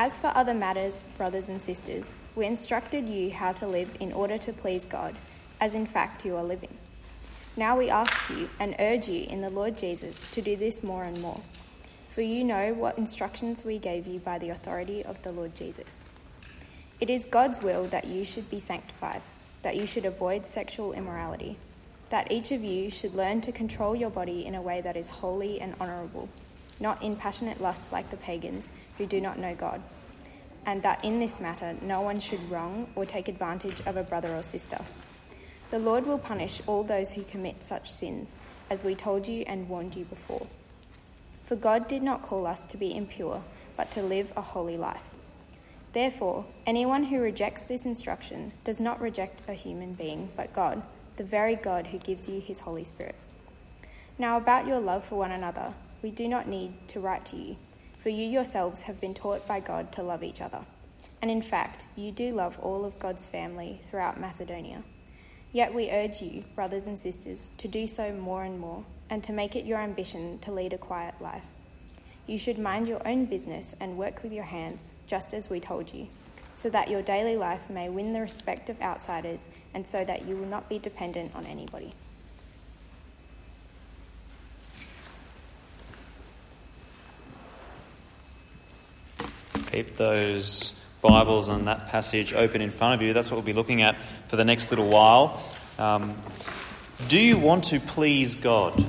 As for other matters, brothers and sisters, we instructed you how to live in order to please God, as in fact you are living. Now we ask you and urge you in the Lord Jesus to do this more and more, for you know what instructions we gave you by the authority of the Lord Jesus. It is God's will that you should be sanctified, that you should avoid sexual immorality, that each of you should learn to control your body in a way that is holy and honourable not in passionate lust like the pagans who do not know God, and that in this matter no one should wrong or take advantage of a brother or sister. The Lord will punish all those who commit such sins, as we told you and warned you before. For God did not call us to be impure, but to live a holy life. Therefore, anyone who rejects this instruction does not reject a human being, but God, the very God who gives you his Holy Spirit. Now, about your love for one another, we do not need to write to you, for you yourselves have been taught by God to love each other. And in fact, you do love all of God's family throughout Macedonia. Yet we urge you, brothers and sisters, to do so more and more, and to make it your ambition to lead a quiet life. You should mind your own business and work with your hands, just as we told you, so that your daily life may win the respect of outsiders, and so that you will not be dependent on anybody. Keep those Bibles and that passage open in front of you. That's what we'll be looking at for the next little while. Um, do you want to please God?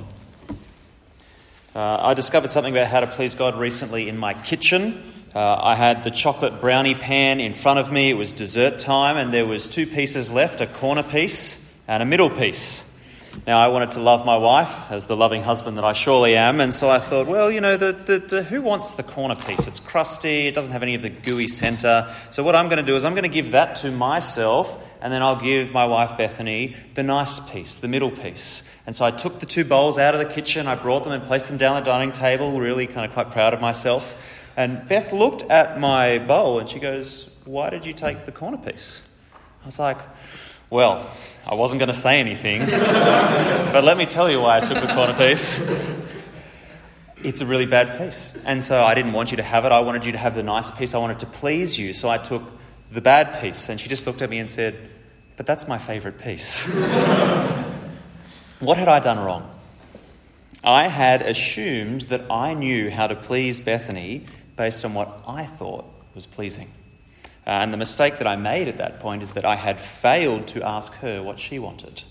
Uh, I discovered something about how to please God recently in my kitchen. Uh, I had the chocolate brownie pan in front of me. It was dessert time, and there was two pieces left: a corner piece and a middle piece. Now, I wanted to love my wife as the loving husband that I surely am, and so I thought, well, you know, the, the, the, who wants the corner piece? It's crusty, it doesn't have any of the gooey centre. So, what I'm going to do is I'm going to give that to myself, and then I'll give my wife Bethany the nice piece, the middle piece. And so I took the two bowls out of the kitchen, I brought them and placed them down the dining table, really kind of quite proud of myself. And Beth looked at my bowl and she goes, Why did you take the corner piece? I was like, Well, I wasn't going to say anything, but let me tell you why I took the corner piece. It's a really bad piece. And so I didn't want you to have it. I wanted you to have the nice piece. I wanted to please you. So I took the bad piece. And she just looked at me and said, But that's my favourite piece. what had I done wrong? I had assumed that I knew how to please Bethany based on what I thought was pleasing. Uh, and the mistake that I made at that point is that I had failed to ask her what she wanted.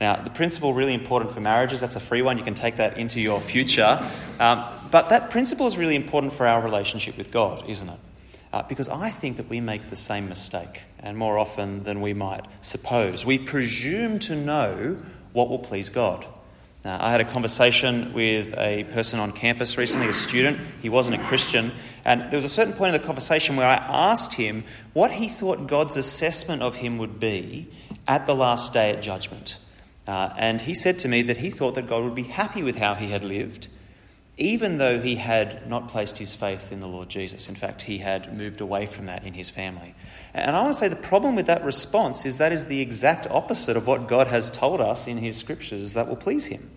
Now, the principle really important for marriages. That's a free one. You can take that into your future. Um, but that principle is really important for our relationship with God, isn't it? Uh, because I think that we make the same mistake, and more often than we might suppose. We presume to know what will please God. Uh, I had a conversation with a person on campus recently, a student. He wasn't a Christian. And there was a certain point in the conversation where I asked him what he thought God's assessment of him would be at the last day at judgment. Uh, and he said to me that he thought that God would be happy with how he had lived, even though he had not placed his faith in the Lord Jesus. In fact, he had moved away from that in his family. And I want to say the problem with that response is that is the exact opposite of what God has told us in his scriptures that will please him.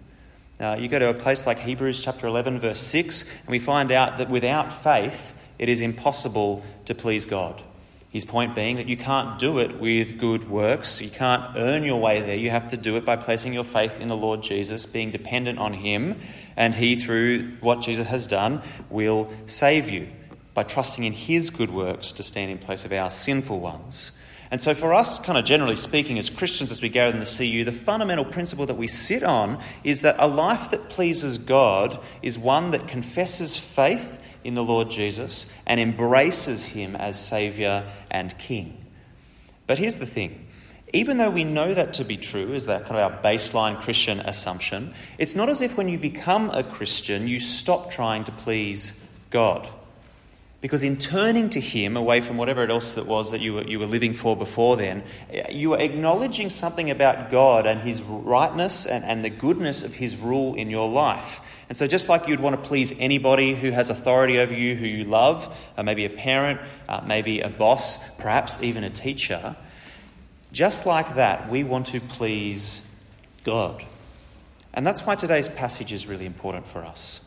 Uh, you go to a place like Hebrews chapter 11, verse 6, and we find out that without faith, it is impossible to please God. His point being that you can't do it with good works. You can't earn your way there. You have to do it by placing your faith in the Lord Jesus, being dependent on Him, and He, through what Jesus has done, will save you by trusting in His good works to stand in place of our sinful ones. And so, for us, kind of generally speaking, as Christians, as we gather in the CU, the fundamental principle that we sit on is that a life that pleases God is one that confesses faith in the Lord Jesus and embraces Him as Saviour and King. But here's the thing even though we know that to be true, is that kind of our baseline Christian assumption, it's not as if when you become a Christian, you stop trying to please God. Because in turning to Him away from whatever else that was that you were, you were living for before then, you are acknowledging something about God and His rightness and, and the goodness of His rule in your life. And so, just like you'd want to please anybody who has authority over you who you love, uh, maybe a parent, uh, maybe a boss, perhaps even a teacher, just like that, we want to please God. And that's why today's passage is really important for us.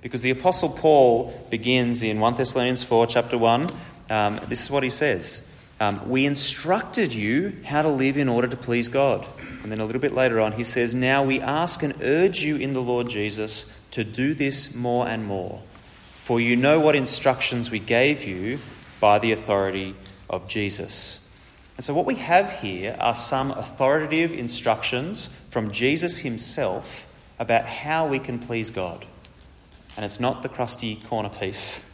Because the Apostle Paul begins in 1 Thessalonians 4, chapter 1. Um, this is what he says um, We instructed you how to live in order to please God. And then a little bit later on, he says, Now we ask and urge you in the Lord Jesus to do this more and more. For you know what instructions we gave you by the authority of Jesus. And so, what we have here are some authoritative instructions from Jesus himself about how we can please God. And it's not the crusty corner piece,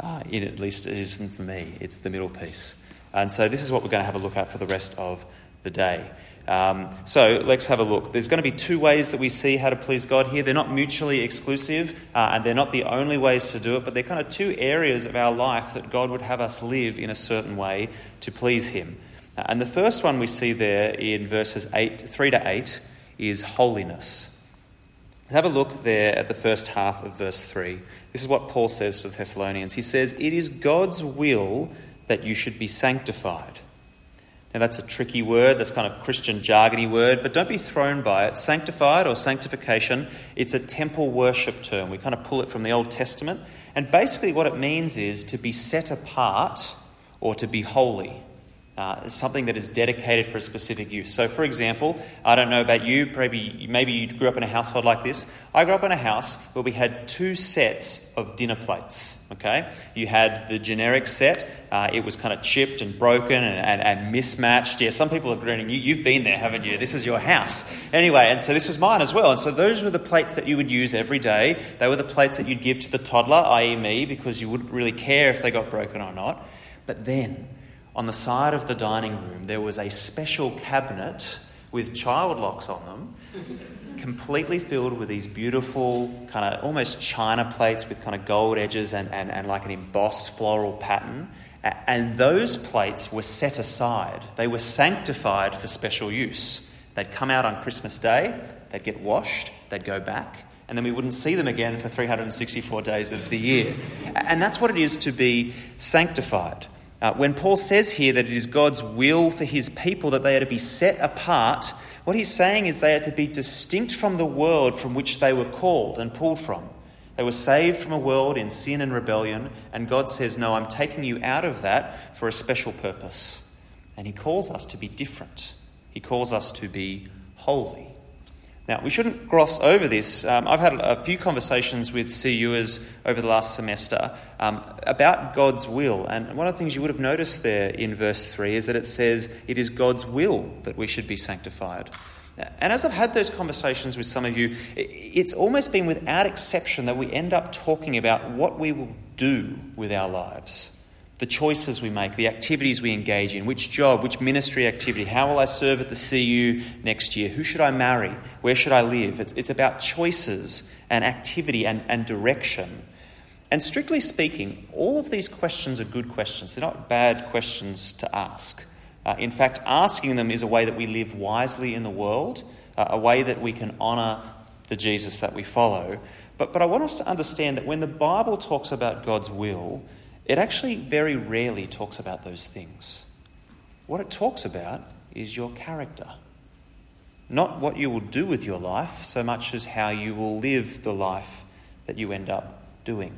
uh, at least it is for me, it's the middle piece. And so, this is what we're going to have a look at for the rest of the day. Um, so let's have a look. There's going to be two ways that we see how to please God here. They're not mutually exclusive, uh, and they're not the only ways to do it, but they're kind of two areas of our life that God would have us live in a certain way to please Him. Uh, and the first one we see there in verses eight, 3 to 8 is holiness. Let's have a look there at the first half of verse 3. This is what Paul says to the Thessalonians. He says, It is God's will that you should be sanctified now, that's a tricky word, that's kind of Christian jargony word, but don't be thrown by it. Sanctified or sanctification, it's a temple worship term. We kind of pull it from the Old Testament. And basically, what it means is to be set apart or to be holy. Uh, something that is dedicated for a specific use. So, for example, I don't know about you, maybe, maybe you grew up in a household like this. I grew up in a house where we had two sets of dinner plates. Okay, you had the generic set. Uh, it was kind of chipped and broken and, and, and, mismatched. Yeah, some people are grinning. You, you've been there, haven't you? This is your house. Anyway, and so this was mine as well. And so those were the plates that you would use every day. They were the plates that you'd give to the toddler, i.e., me, because you wouldn't really care if they got broken or not. But then on the side of the dining room, there was a special cabinet with child locks on them, completely filled with these beautiful, kind of almost china plates with kind of gold edges and, and, and like an embossed floral pattern. And those plates were set aside, they were sanctified for special use. They'd come out on Christmas Day, they'd get washed, they'd go back, and then we wouldn't see them again for 364 days of the year. And that's what it is to be sanctified. Uh, when Paul says here that it is God's will for his people that they are to be set apart, what he's saying is they are to be distinct from the world from which they were called and pulled from. They were saved from a world in sin and rebellion, and God says, No, I'm taking you out of that for a special purpose. And he calls us to be different, he calls us to be holy. Now, we shouldn't gloss over this. Um, I've had a few conversations with CUers over the last semester um, about God's will. And one of the things you would have noticed there in verse 3 is that it says it is God's will that we should be sanctified. And as I've had those conversations with some of you, it's almost been without exception that we end up talking about what we will do with our lives the choices we make, the activities we engage in, which job, which ministry activity, how will I serve at the CU next year, who should I marry, where should I live. It's, it's about choices and activity and, and direction. And strictly speaking, all of these questions are good questions. They're not bad questions to ask. Uh, in fact, asking them is a way that we live wisely in the world, uh, a way that we can honour the Jesus that we follow. But, but I want us to understand that when the Bible talks about God's will, it actually very rarely talks about those things. What it talks about is your character. Not what you will do with your life, so much as how you will live the life that you end up doing.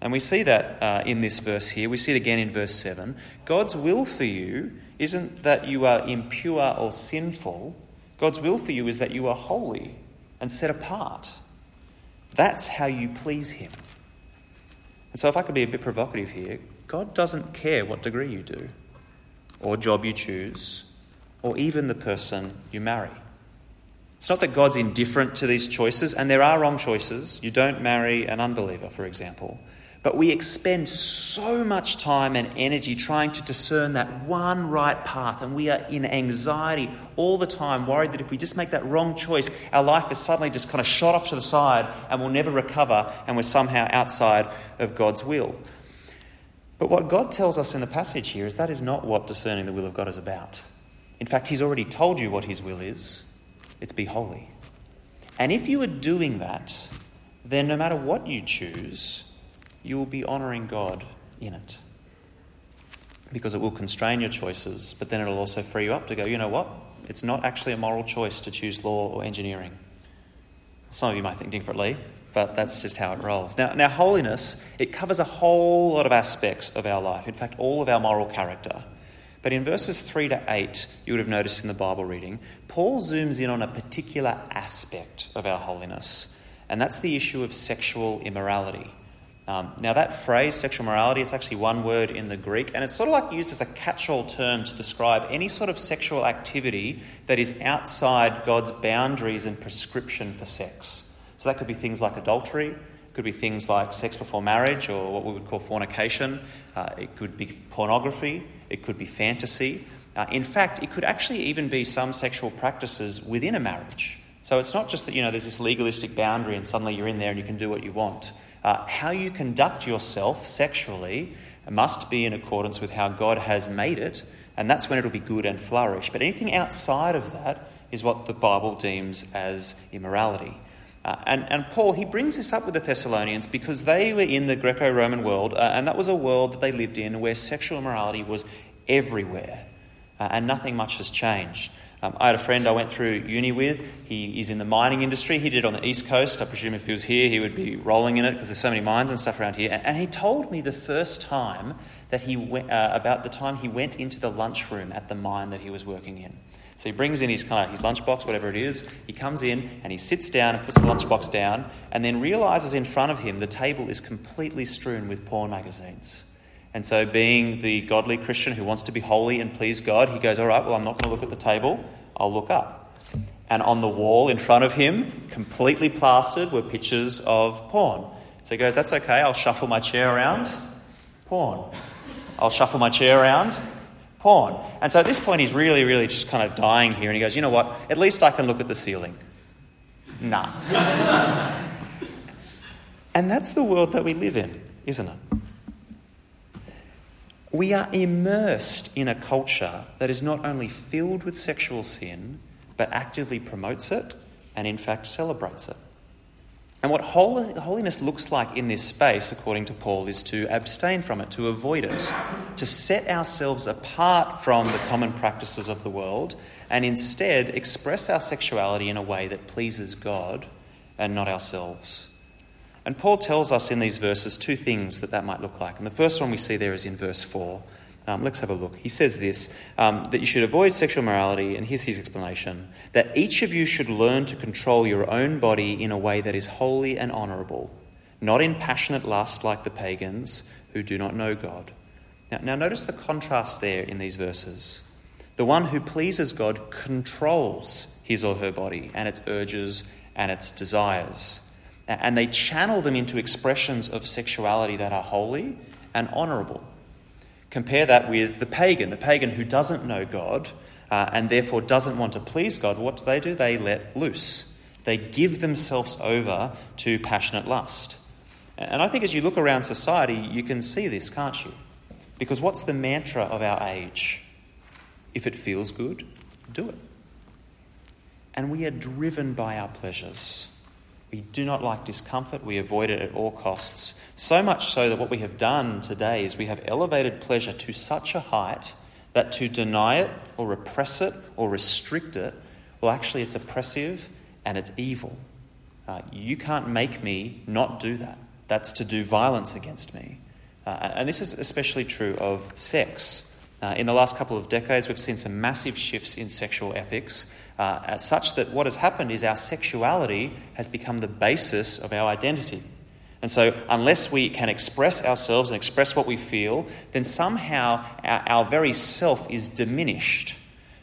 And we see that uh, in this verse here. We see it again in verse 7. God's will for you isn't that you are impure or sinful, God's will for you is that you are holy and set apart. That's how you please Him. And so, if I could be a bit provocative here, God doesn't care what degree you do, or job you choose, or even the person you marry. It's not that God's indifferent to these choices, and there are wrong choices. You don't marry an unbeliever, for example. But we expend so much time and energy trying to discern that one right path, and we are in anxiety all the time, worried that if we just make that wrong choice, our life is suddenly just kind of shot off to the side and we'll never recover, and we're somehow outside of God's will. But what God tells us in the passage here is that is not what discerning the will of God is about. In fact, He's already told you what His will is it's be holy. And if you are doing that, then no matter what you choose, you will be honouring God in it. Because it will constrain your choices, but then it'll also free you up to go, you know what? It's not actually a moral choice to choose law or engineering. Some of you might think differently. but that's just how it rolls. Now, now, holiness, it covers a whole lot of aspects of our life, in fact, all of our moral character. But in verses 3 to 8, you would have noticed in the Bible reading, Paul zooms in on a particular aspect of our holiness, and that's the issue of sexual immorality. Um, now, that phrase, sexual morality, it's actually one word in the Greek, and it's sort of like used as a catch all term to describe any sort of sexual activity that is outside God's boundaries and prescription for sex. So that could be things like adultery, it could be things like sex before marriage or what we would call fornication, uh, it could be pornography, it could be fantasy. Uh, in fact, it could actually even be some sexual practices within a marriage. So it's not just that, you know, there's this legalistic boundary and suddenly you're in there and you can do what you want. Uh, how you conduct yourself sexually must be in accordance with how God has made it, and that's when it'll be good and flourish. But anything outside of that is what the Bible deems as immorality. Uh, and, and Paul, he brings this up with the Thessalonians because they were in the Greco Roman world, uh, and that was a world that they lived in where sexual immorality was everywhere, uh, and nothing much has changed. Um, I had a friend I went through uni with. He is in the mining industry. He did it on the East Coast. I presume if he was here, he would be rolling in it because there's so many mines and stuff around here. And, and he told me the first time that he went, uh, about the time he went into the lunchroom at the mine that he was working in. So he brings in his kind of his lunchbox, whatever it is. He comes in and he sits down and puts the lunchbox down, and then realizes in front of him the table is completely strewn with porn magazines. And so, being the godly Christian who wants to be holy and please God, he goes, All right, well, I'm not going to look at the table, I'll look up. And on the wall in front of him, completely plastered, were pictures of porn. So he goes, That's okay, I'll shuffle my chair around, porn. I'll shuffle my chair around, porn. And so at this point, he's really, really just kind of dying here. And he goes, You know what? At least I can look at the ceiling. Nah. and that's the world that we live in, isn't it? We are immersed in a culture that is not only filled with sexual sin, but actively promotes it and, in fact, celebrates it. And what holiness looks like in this space, according to Paul, is to abstain from it, to avoid it, to set ourselves apart from the common practices of the world, and instead express our sexuality in a way that pleases God and not ourselves. And Paul tells us in these verses two things that that might look like. And the first one we see there is in verse 4. Um, let's have a look. He says this um, that you should avoid sexual morality, and here's his explanation that each of you should learn to control your own body in a way that is holy and honourable, not in passionate lust like the pagans who do not know God. Now, now, notice the contrast there in these verses. The one who pleases God controls his or her body and its urges and its desires and they channel them into expressions of sexuality that are holy and honourable. Compare that with the pagan, the pagan who doesn't know God uh, and therefore doesn't want to please God. What do they do? They let loose. They give themselves over to passionate lust. And I think as you look around society, you can see this, can't you? Because what's the mantra of our age? If it feels good, do it. And we are driven by our pleasures. We do not like discomfort, we avoid it at all costs. So much so that what we have done today is we have elevated pleasure to such a height that to deny it or repress it or restrict it, well, actually, it's oppressive and it's evil. Uh, you can't make me not do that. That's to do violence against me. Uh, and this is especially true of sex. Uh, in the last couple of decades, we've seen some massive shifts in sexual ethics, uh, such that what has happened is our sexuality has become the basis of our identity. And so, unless we can express ourselves and express what we feel, then somehow our, our very self is diminished.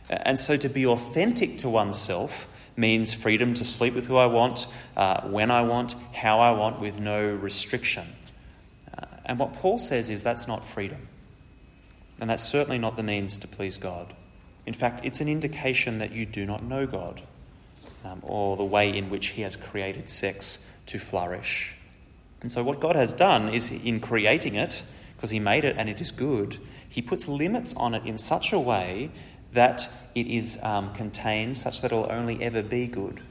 And so, to be authentic to oneself means freedom to sleep with who I want, uh, when I want, how I want, with no restriction. Uh, and what Paul says is that's not freedom. And that's certainly not the means to please God. In fact, it's an indication that you do not know God um, or the way in which He has created sex to flourish. And so, what God has done is in creating it, because He made it and it is good, He puts limits on it in such a way that it is um, contained such that it'll only ever be good.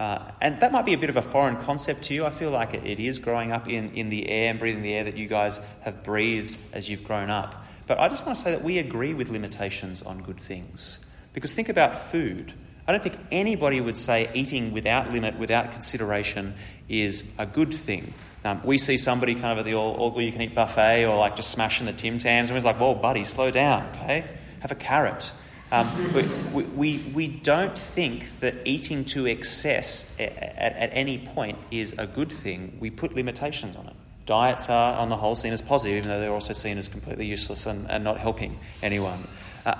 Uh, and that might be a bit of a foreign concept to you. I feel like it, it is growing up in, in the air and breathing the air that you guys have breathed as you've grown up. But I just want to say that we agree with limitations on good things. Because think about food. I don't think anybody would say eating without limit, without consideration, is a good thing. Um, we see somebody kind of at the all, all you can eat buffet or like just smashing the Tim Tams, and we're like, whoa, buddy, slow down, okay? Have a carrot. Um, we, we, we don't think that eating to excess at, at, at any point is a good thing. We put limitations on it. Diets are, on the whole, seen as positive, even though they're also seen as completely useless and, and not helping anyone. Uh,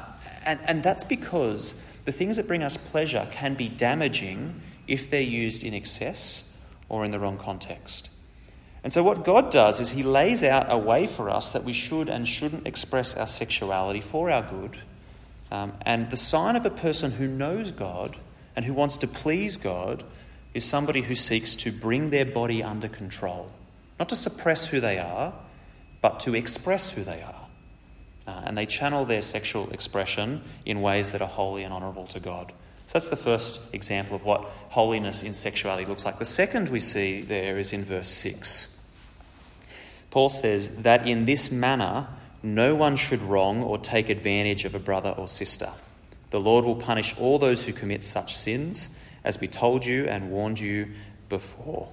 and, and that's because the things that bring us pleasure can be damaging if they're used in excess or in the wrong context. And so, what God does is He lays out a way for us that we should and shouldn't express our sexuality for our good. Um, and the sign of a person who knows God and who wants to please God is somebody who seeks to bring their body under control. Not to suppress who they are, but to express who they are. Uh, and they channel their sexual expression in ways that are holy and honourable to God. So that's the first example of what holiness in sexuality looks like. The second we see there is in verse 6. Paul says that in this manner no one should wrong or take advantage of a brother or sister. The Lord will punish all those who commit such sins, as we told you and warned you before.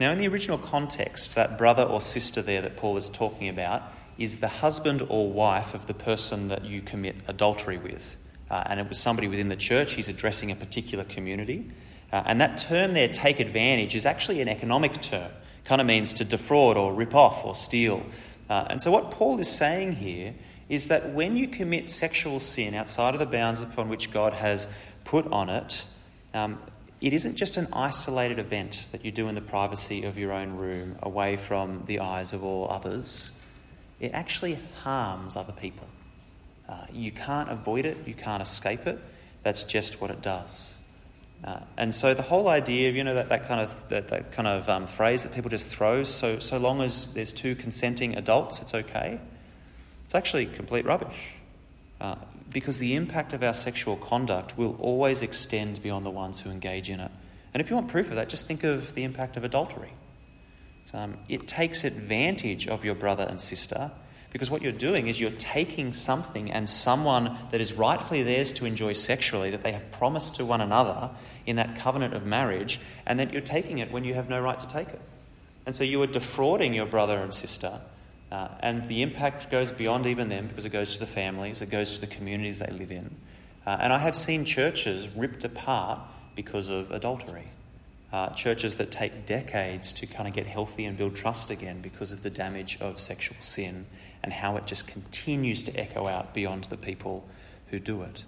Now, in the original context, that brother or sister there that Paul is talking about is the husband or wife of the person that you commit adultery with. Uh, and it was somebody within the church, he's addressing a particular community. Uh, and that term there, take advantage, is actually an economic term. Kind of means to defraud or rip off or steal. Uh, and so, what Paul is saying here is that when you commit sexual sin outside of the bounds upon which God has put on it, um, it isn't just an isolated event that you do in the privacy of your own room, away from the eyes of all others it actually harms other people. Uh, you can't avoid it, you can't escape it. That's just what it does. Uh, and so the whole idea of you know that, that kind of that, that kind of um, phrase that people just throw so so long as there's two consenting adults it's okay it's actually complete rubbish uh, because the impact of our sexual conduct will always extend beyond the ones who engage in it and if you want proof of that just think of the impact of adultery um, it takes advantage of your brother and sister because what you're doing is you're taking something and someone that is rightfully theirs to enjoy sexually, that they have promised to one another in that covenant of marriage, and that you're taking it when you have no right to take it. And so you are defrauding your brother and sister, uh, and the impact goes beyond even them because it goes to the families, it goes to the communities they live in. Uh, and I have seen churches ripped apart because of adultery uh, churches that take decades to kind of get healthy and build trust again because of the damage of sexual sin and how it just continues to echo out beyond the people who do it.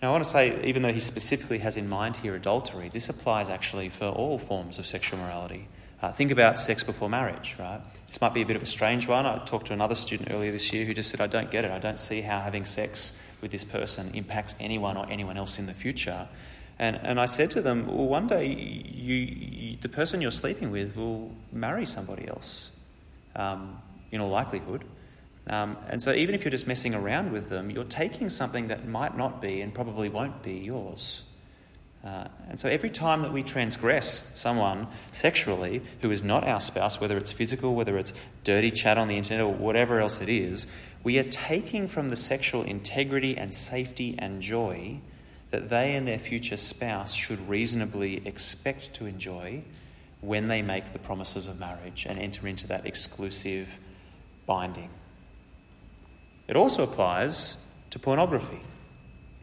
Now, I want to say, even though he specifically has in mind here adultery, this applies actually for all forms of sexual morality. Uh, think about sex before marriage, right? This might be a bit of a strange one. I talked to another student earlier this year who just said, I don't get it. I don't see how having sex with this person impacts anyone or anyone else in the future. And, and I said to them, well, one day you, you, the person you're sleeping with will marry somebody else, um, in all likelihood. Um, and so even if you're just messing around with them, you're taking something that might not be and probably won't be yours. Uh, and so every time that we transgress someone sexually who is not our spouse, whether it's physical, whether it's dirty chat on the internet, or whatever else it is, we are taking from the sexual integrity and safety and joy that they and their future spouse should reasonably expect to enjoy when they make the promises of marriage and enter into that exclusive binding. It also applies to pornography.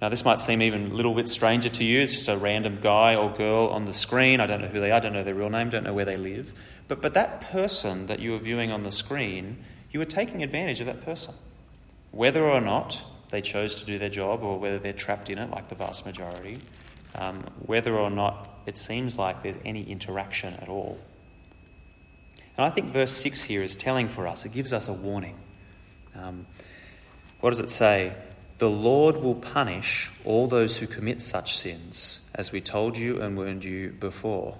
Now, this might seem even a little bit stranger to you. It's just a random guy or girl on the screen. I don't know who they are, I don't know their real name, don't know where they live. But, but that person that you are viewing on the screen, you are taking advantage of that person. Whether or not they chose to do their job or whether they're trapped in it, like the vast majority, um, whether or not it seems like there's any interaction at all. And I think verse 6 here is telling for us, it gives us a warning. Um, what does it say? The Lord will punish all those who commit such sins, as we told you and warned you before.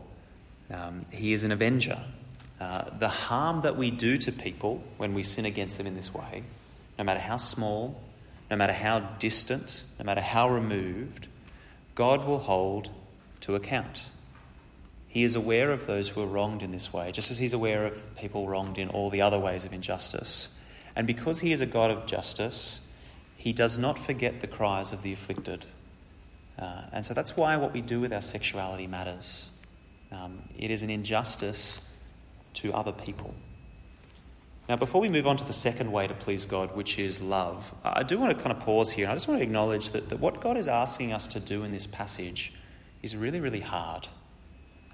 Um, he is an avenger. Uh, the harm that we do to people when we sin against them in this way, no matter how small, no matter how distant, no matter how removed, God will hold to account. He is aware of those who are wronged in this way, just as He's aware of people wronged in all the other ways of injustice. And because He is a God of justice, He does not forget the cries of the afflicted. Uh, and so that's why what we do with our sexuality matters. Um, it is an injustice to other people. Now, before we move on to the second way to please God, which is love, I do want to kind of pause here. I just want to acknowledge that, that what God is asking us to do in this passage is really, really hard.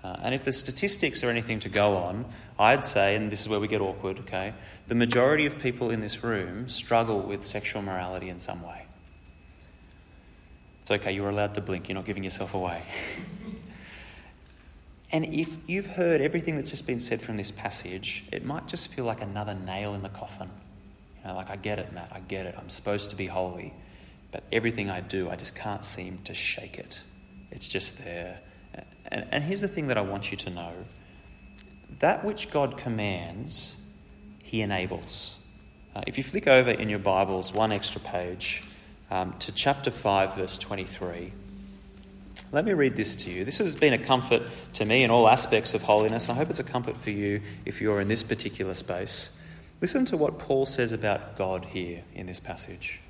Uh, and if the statistics are anything to go on, I'd say, and this is where we get awkward, okay, the majority of people in this room struggle with sexual morality in some way. It's okay, you're allowed to blink, you're not giving yourself away. and if you've heard everything that's just been said from this passage, it might just feel like another nail in the coffin. You know, like, I get it, Matt, I get it, I'm supposed to be holy, but everything I do, I just can't seem to shake it. It's just there. And, and here's the thing that I want you to know that which God commands, He enables. Uh, if you flick over in your Bibles one extra page um, to chapter 5, verse 23, let me read this to you. This has been a comfort to me in all aspects of holiness. I hope it's a comfort for you if you're in this particular space. Listen to what Paul says about God here in this passage.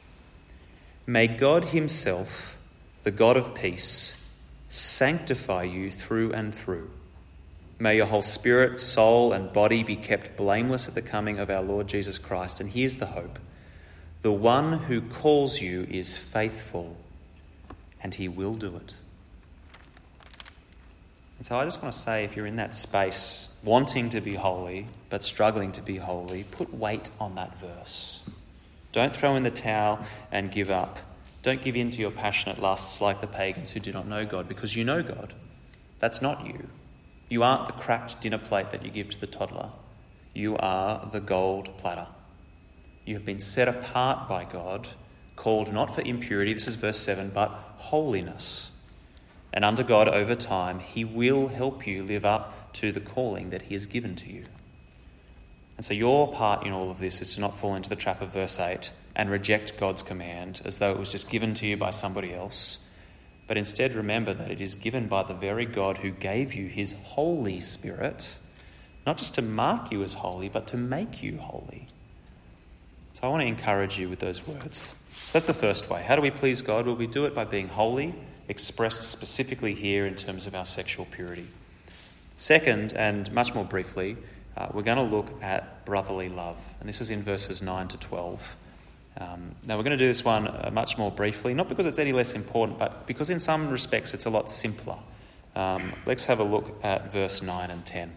May God Himself, the God of peace, sanctify you through and through. May your whole spirit, soul, and body be kept blameless at the coming of our Lord Jesus Christ. And here's the hope the one who calls you is faithful, and he will do it. And so I just want to say if you're in that space, wanting to be holy, but struggling to be holy, put weight on that verse. Don't throw in the towel and give up. Don't give in to your passionate lusts like the pagans who do not know God, because you know God. That's not you. You aren't the cracked dinner plate that you give to the toddler. You are the gold platter. You have been set apart by God, called not for impurity, this is verse 7, but holiness. And under God, over time, He will help you live up to the calling that He has given to you. And so, your part in all of this is to not fall into the trap of verse 8 and reject God's command as though it was just given to you by somebody else, but instead remember that it is given by the very God who gave you his Holy Spirit, not just to mark you as holy, but to make you holy. So I want to encourage you with those words. So that's the first way. How do we please God? Well, we do it by being holy, expressed specifically here in terms of our sexual purity. Second, and much more briefly, uh, we're going to look at brotherly love. And this is in verses 9 to 12. Um, now, we're going to do this one uh, much more briefly, not because it's any less important, but because in some respects it's a lot simpler. Um, let's have a look at verse 9 and 10.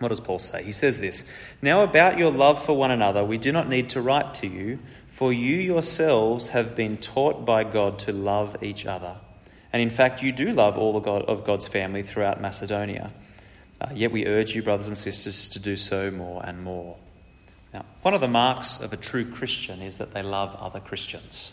What does Paul say? He says this Now, about your love for one another, we do not need to write to you, for you yourselves have been taught by God to love each other. And in fact, you do love all of God's family throughout Macedonia. Uh, yet we urge you, brothers and sisters, to do so more and more. Now, one of the marks of a true Christian is that they love other Christians.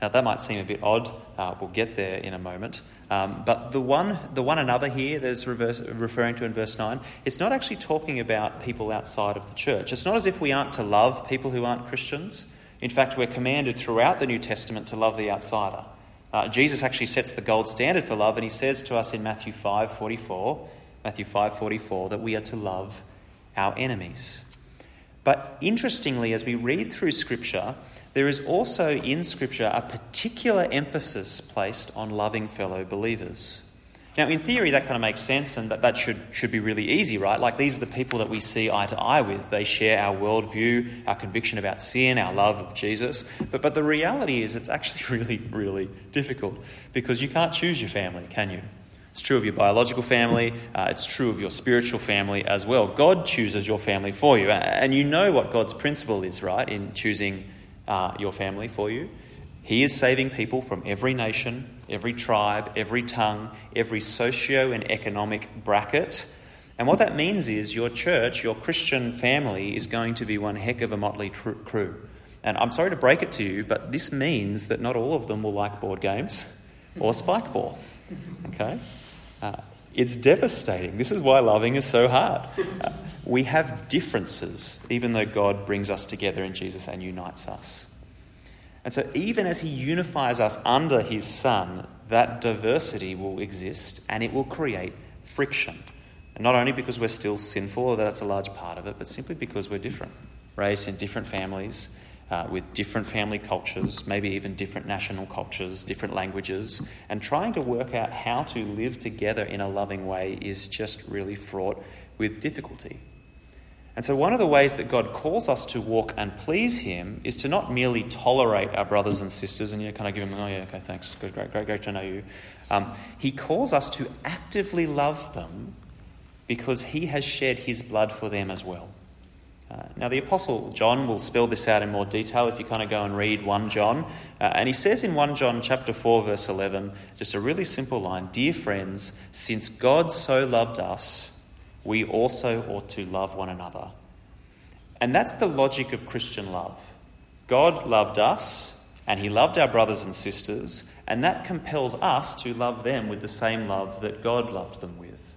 Now, that might seem a bit odd. Uh, we'll get there in a moment. Um, but the one, the one another here that it's reverse, referring to in verse 9, it's not actually talking about people outside of the church. It's not as if we aren't to love people who aren't Christians. In fact, we're commanded throughout the New Testament to love the outsider. Uh, Jesus actually sets the gold standard for love, and he says to us in Matthew 5:44, Matthew 5:44, that we are to love our enemies. But interestingly, as we read through Scripture, there is also in Scripture a particular emphasis placed on loving fellow believers. Now, in theory, that kind of makes sense, and that, that should, should be really easy, right? Like, these are the people that we see eye to eye with. They share our worldview, our conviction about sin, our love of Jesus. But, but the reality is, it's actually really, really difficult because you can't choose your family, can you? It's true of your biological family, uh, it's true of your spiritual family as well. God chooses your family for you, and you know what God's principle is, right, in choosing uh, your family for you. He is saving people from every nation, every tribe, every tongue, every socio and economic bracket. And what that means is your church, your Christian family, is going to be one heck of a motley tr- crew. And I'm sorry to break it to you, but this means that not all of them will like board games or spike ball. Okay? Uh, it's devastating. This is why loving is so hard. Uh, we have differences, even though God brings us together in Jesus and unites us. And so, even as He unifies us under His Son, that diversity will exist and it will create friction. And not only because we're still sinful, although that's a large part of it, but simply because we're different, raised in different families, uh, with different family cultures, maybe even different national cultures, different languages, and trying to work out how to live together in a loving way is just really fraught with difficulty. And so, one of the ways that God calls us to walk and please Him is to not merely tolerate our brothers and sisters and you know, kind of give them, oh, yeah, okay, thanks, good, great, great, great to know you. Um, he calls us to actively love them because He has shed His blood for them as well. Uh, now, the Apostle John will spell this out in more detail if you kind of go and read 1 John. Uh, and he says in 1 John chapter 4, verse 11, just a really simple line Dear friends, since God so loved us, we also ought to love one another. And that's the logic of Christian love. God loved us, and He loved our brothers and sisters, and that compels us to love them with the same love that God loved them with.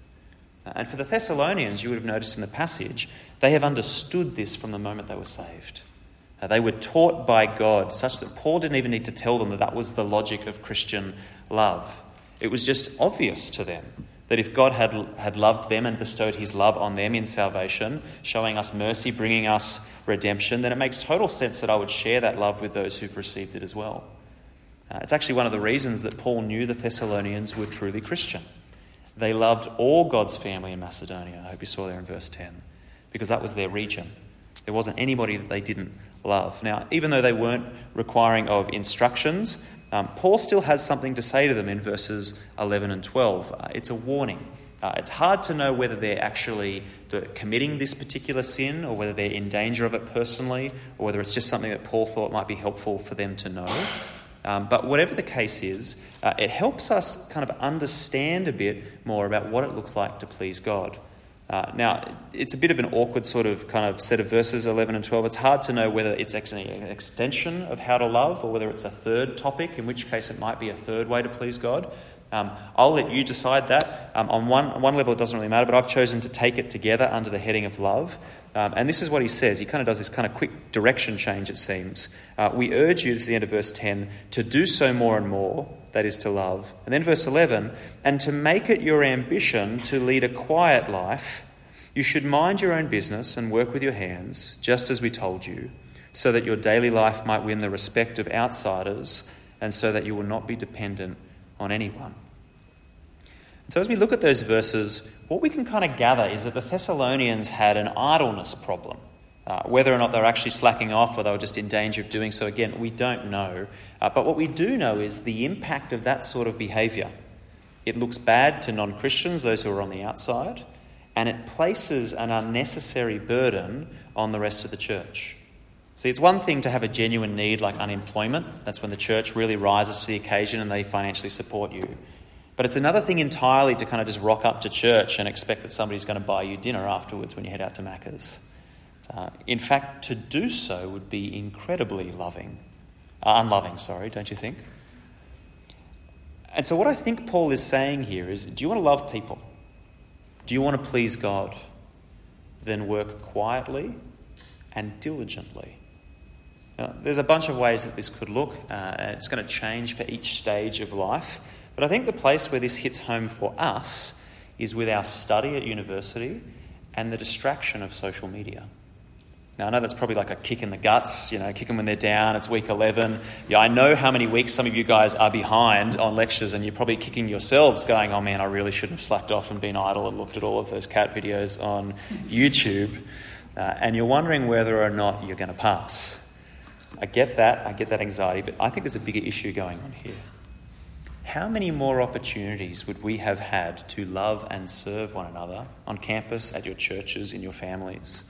And for the Thessalonians, you would have noticed in the passage, they have understood this from the moment they were saved. They were taught by God, such that Paul didn't even need to tell them that that was the logic of Christian love. It was just obvious to them that if God had, had loved them and bestowed his love on them in salvation, showing us mercy, bringing us redemption, then it makes total sense that I would share that love with those who've received it as well. Uh, it's actually one of the reasons that Paul knew the Thessalonians were truly Christian. They loved all God's family in Macedonia. I hope you saw there in verse 10, because that was their region. There wasn't anybody that they didn't love. Now, even though they weren't requiring of instructions, um, Paul still has something to say to them in verses 11 and 12. Uh, it's a warning. Uh, it's hard to know whether they're actually committing this particular sin or whether they're in danger of it personally or whether it's just something that Paul thought might be helpful for them to know. Um, but whatever the case is, uh, it helps us kind of understand a bit more about what it looks like to please God. Uh, now, it's a bit of an awkward sort of kind of set of verses, 11 and 12. It's hard to know whether it's an extension of how to love or whether it's a third topic, in which case it might be a third way to please God. Um, I'll let you decide that. Um, on one, on one level, it doesn't really matter, but I've chosen to take it together under the heading of love. Um, and this is what he says. He kind of does this kind of quick direction change, it seems. Uh, we urge you, this is the end of verse 10, to do so more and more, that is to love. And then verse 11, and to make it your ambition to lead a quiet life, you should mind your own business and work with your hands, just as we told you, so that your daily life might win the respect of outsiders and so that you will not be dependent on anyone. So, as we look at those verses, what we can kind of gather is that the Thessalonians had an idleness problem. Uh, whether or not they were actually slacking off or they were just in danger of doing so, again, we don't know. Uh, but what we do know is the impact of that sort of behaviour. It looks bad to non Christians, those who are on the outside, and it places an unnecessary burden on the rest of the church. See, it's one thing to have a genuine need like unemployment. That's when the church really rises to the occasion and they financially support you. But it's another thing entirely to kind of just rock up to church and expect that somebody's going to buy you dinner afterwards when you head out to Macca's. Uh, in fact, to do so would be incredibly loving, uh, unloving, sorry, don't you think? And so, what I think Paul is saying here is do you want to love people? Do you want to please God? Then work quietly and diligently. Now, there's a bunch of ways that this could look. Uh, it's going to change for each stage of life. But I think the place where this hits home for us is with our study at university and the distraction of social media. Now, I know that's probably like a kick in the guts, you know, kick them when they're down, it's week 11. Yeah, I know how many weeks some of you guys are behind on lectures, and you're probably kicking yourselves going, oh man, I really shouldn't have slacked off and been idle and looked at all of those cat videos on YouTube. Uh, and you're wondering whether or not you're going to pass. I get that, I get that anxiety, but I think there's a bigger issue going on here how many more opportunities would we have had to love and serve one another on campus, at your churches, in your families,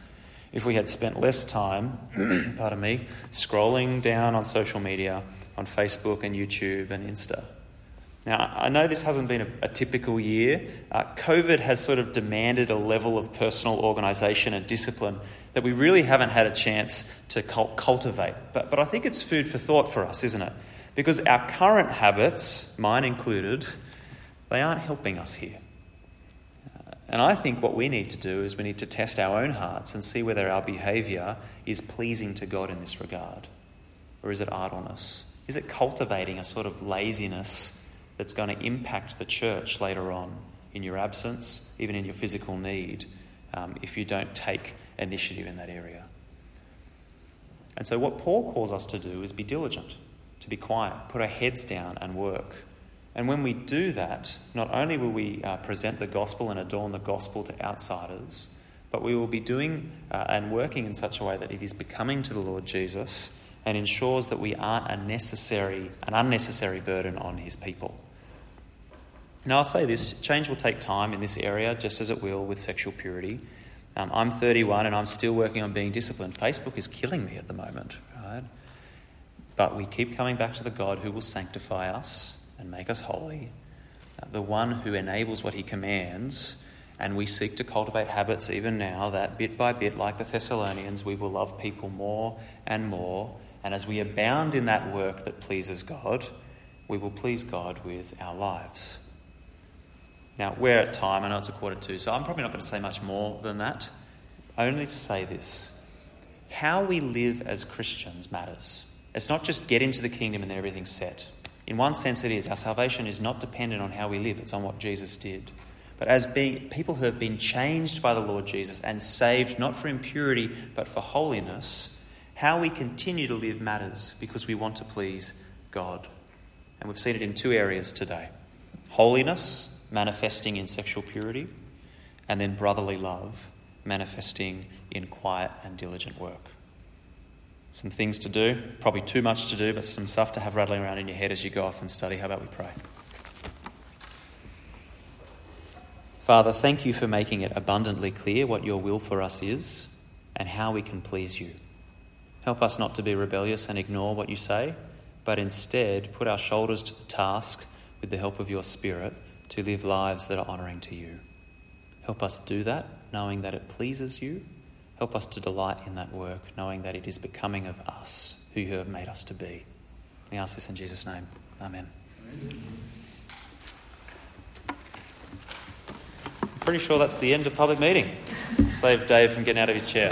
if we had spent less time, pardon me, scrolling down on social media, on Facebook and YouTube and Insta? Now, I know this hasn't been a, a typical year. Uh, COVID has sort of demanded a level of personal organisation and discipline that we really haven't had a chance to cultivate. But, but I think it's food for thought for us, isn't it? Because our current habits, mine included, they aren't helping us here. And I think what we need to do is we need to test our own hearts and see whether our behaviour is pleasing to God in this regard. Or is it idleness? Is it cultivating a sort of laziness that's going to impact the church later on in your absence, even in your physical need, um, if you don't take initiative in that area? And so, what Paul calls us to do is be diligent, to be quiet, put our heads down and work. And when we do that, not only will we uh, present the gospel and adorn the gospel to outsiders, but we will be doing uh, and working in such a way that it is becoming to the Lord Jesus and ensures that we aren't a necessary, an unnecessary burden on his people. Now, I'll say this change will take time in this area, just as it will with sexual purity. Um, I'm 31 and I'm still working on being disciplined. Facebook is killing me at the moment, right? But we keep coming back to the God who will sanctify us and make us holy, uh, the one who enables what he commands. And we seek to cultivate habits even now that bit by bit, like the Thessalonians, we will love people more and more. And as we abound in that work that pleases God, we will please God with our lives. Now, we're at time, I know it's a quarter to, so I'm probably not going to say much more than that, only to say this. How we live as Christians matters. It's not just get into the kingdom and then everything's set. In one sense, it is. Our salvation is not dependent on how we live, it's on what Jesus did. But as being people who have been changed by the Lord Jesus and saved not for impurity but for holiness, how we continue to live matters because we want to please God. And we've seen it in two areas today holiness manifesting in sexual purity, and then brotherly love manifesting in quiet and diligent work. Some things to do, probably too much to do, but some stuff to have rattling around in your head as you go off and study. How about we pray? Father, thank you for making it abundantly clear what your will for us is and how we can please you. Help us not to be rebellious and ignore what you say, but instead put our shoulders to the task with the help of your Spirit to live lives that are honouring to you. Help us do that, knowing that it pleases you. Help us to delight in that work, knowing that it is becoming of us who you have made us to be. We ask this in Jesus' name. Amen. I'm pretty sure that's the end of public meeting. Save Dave from getting out of his chair.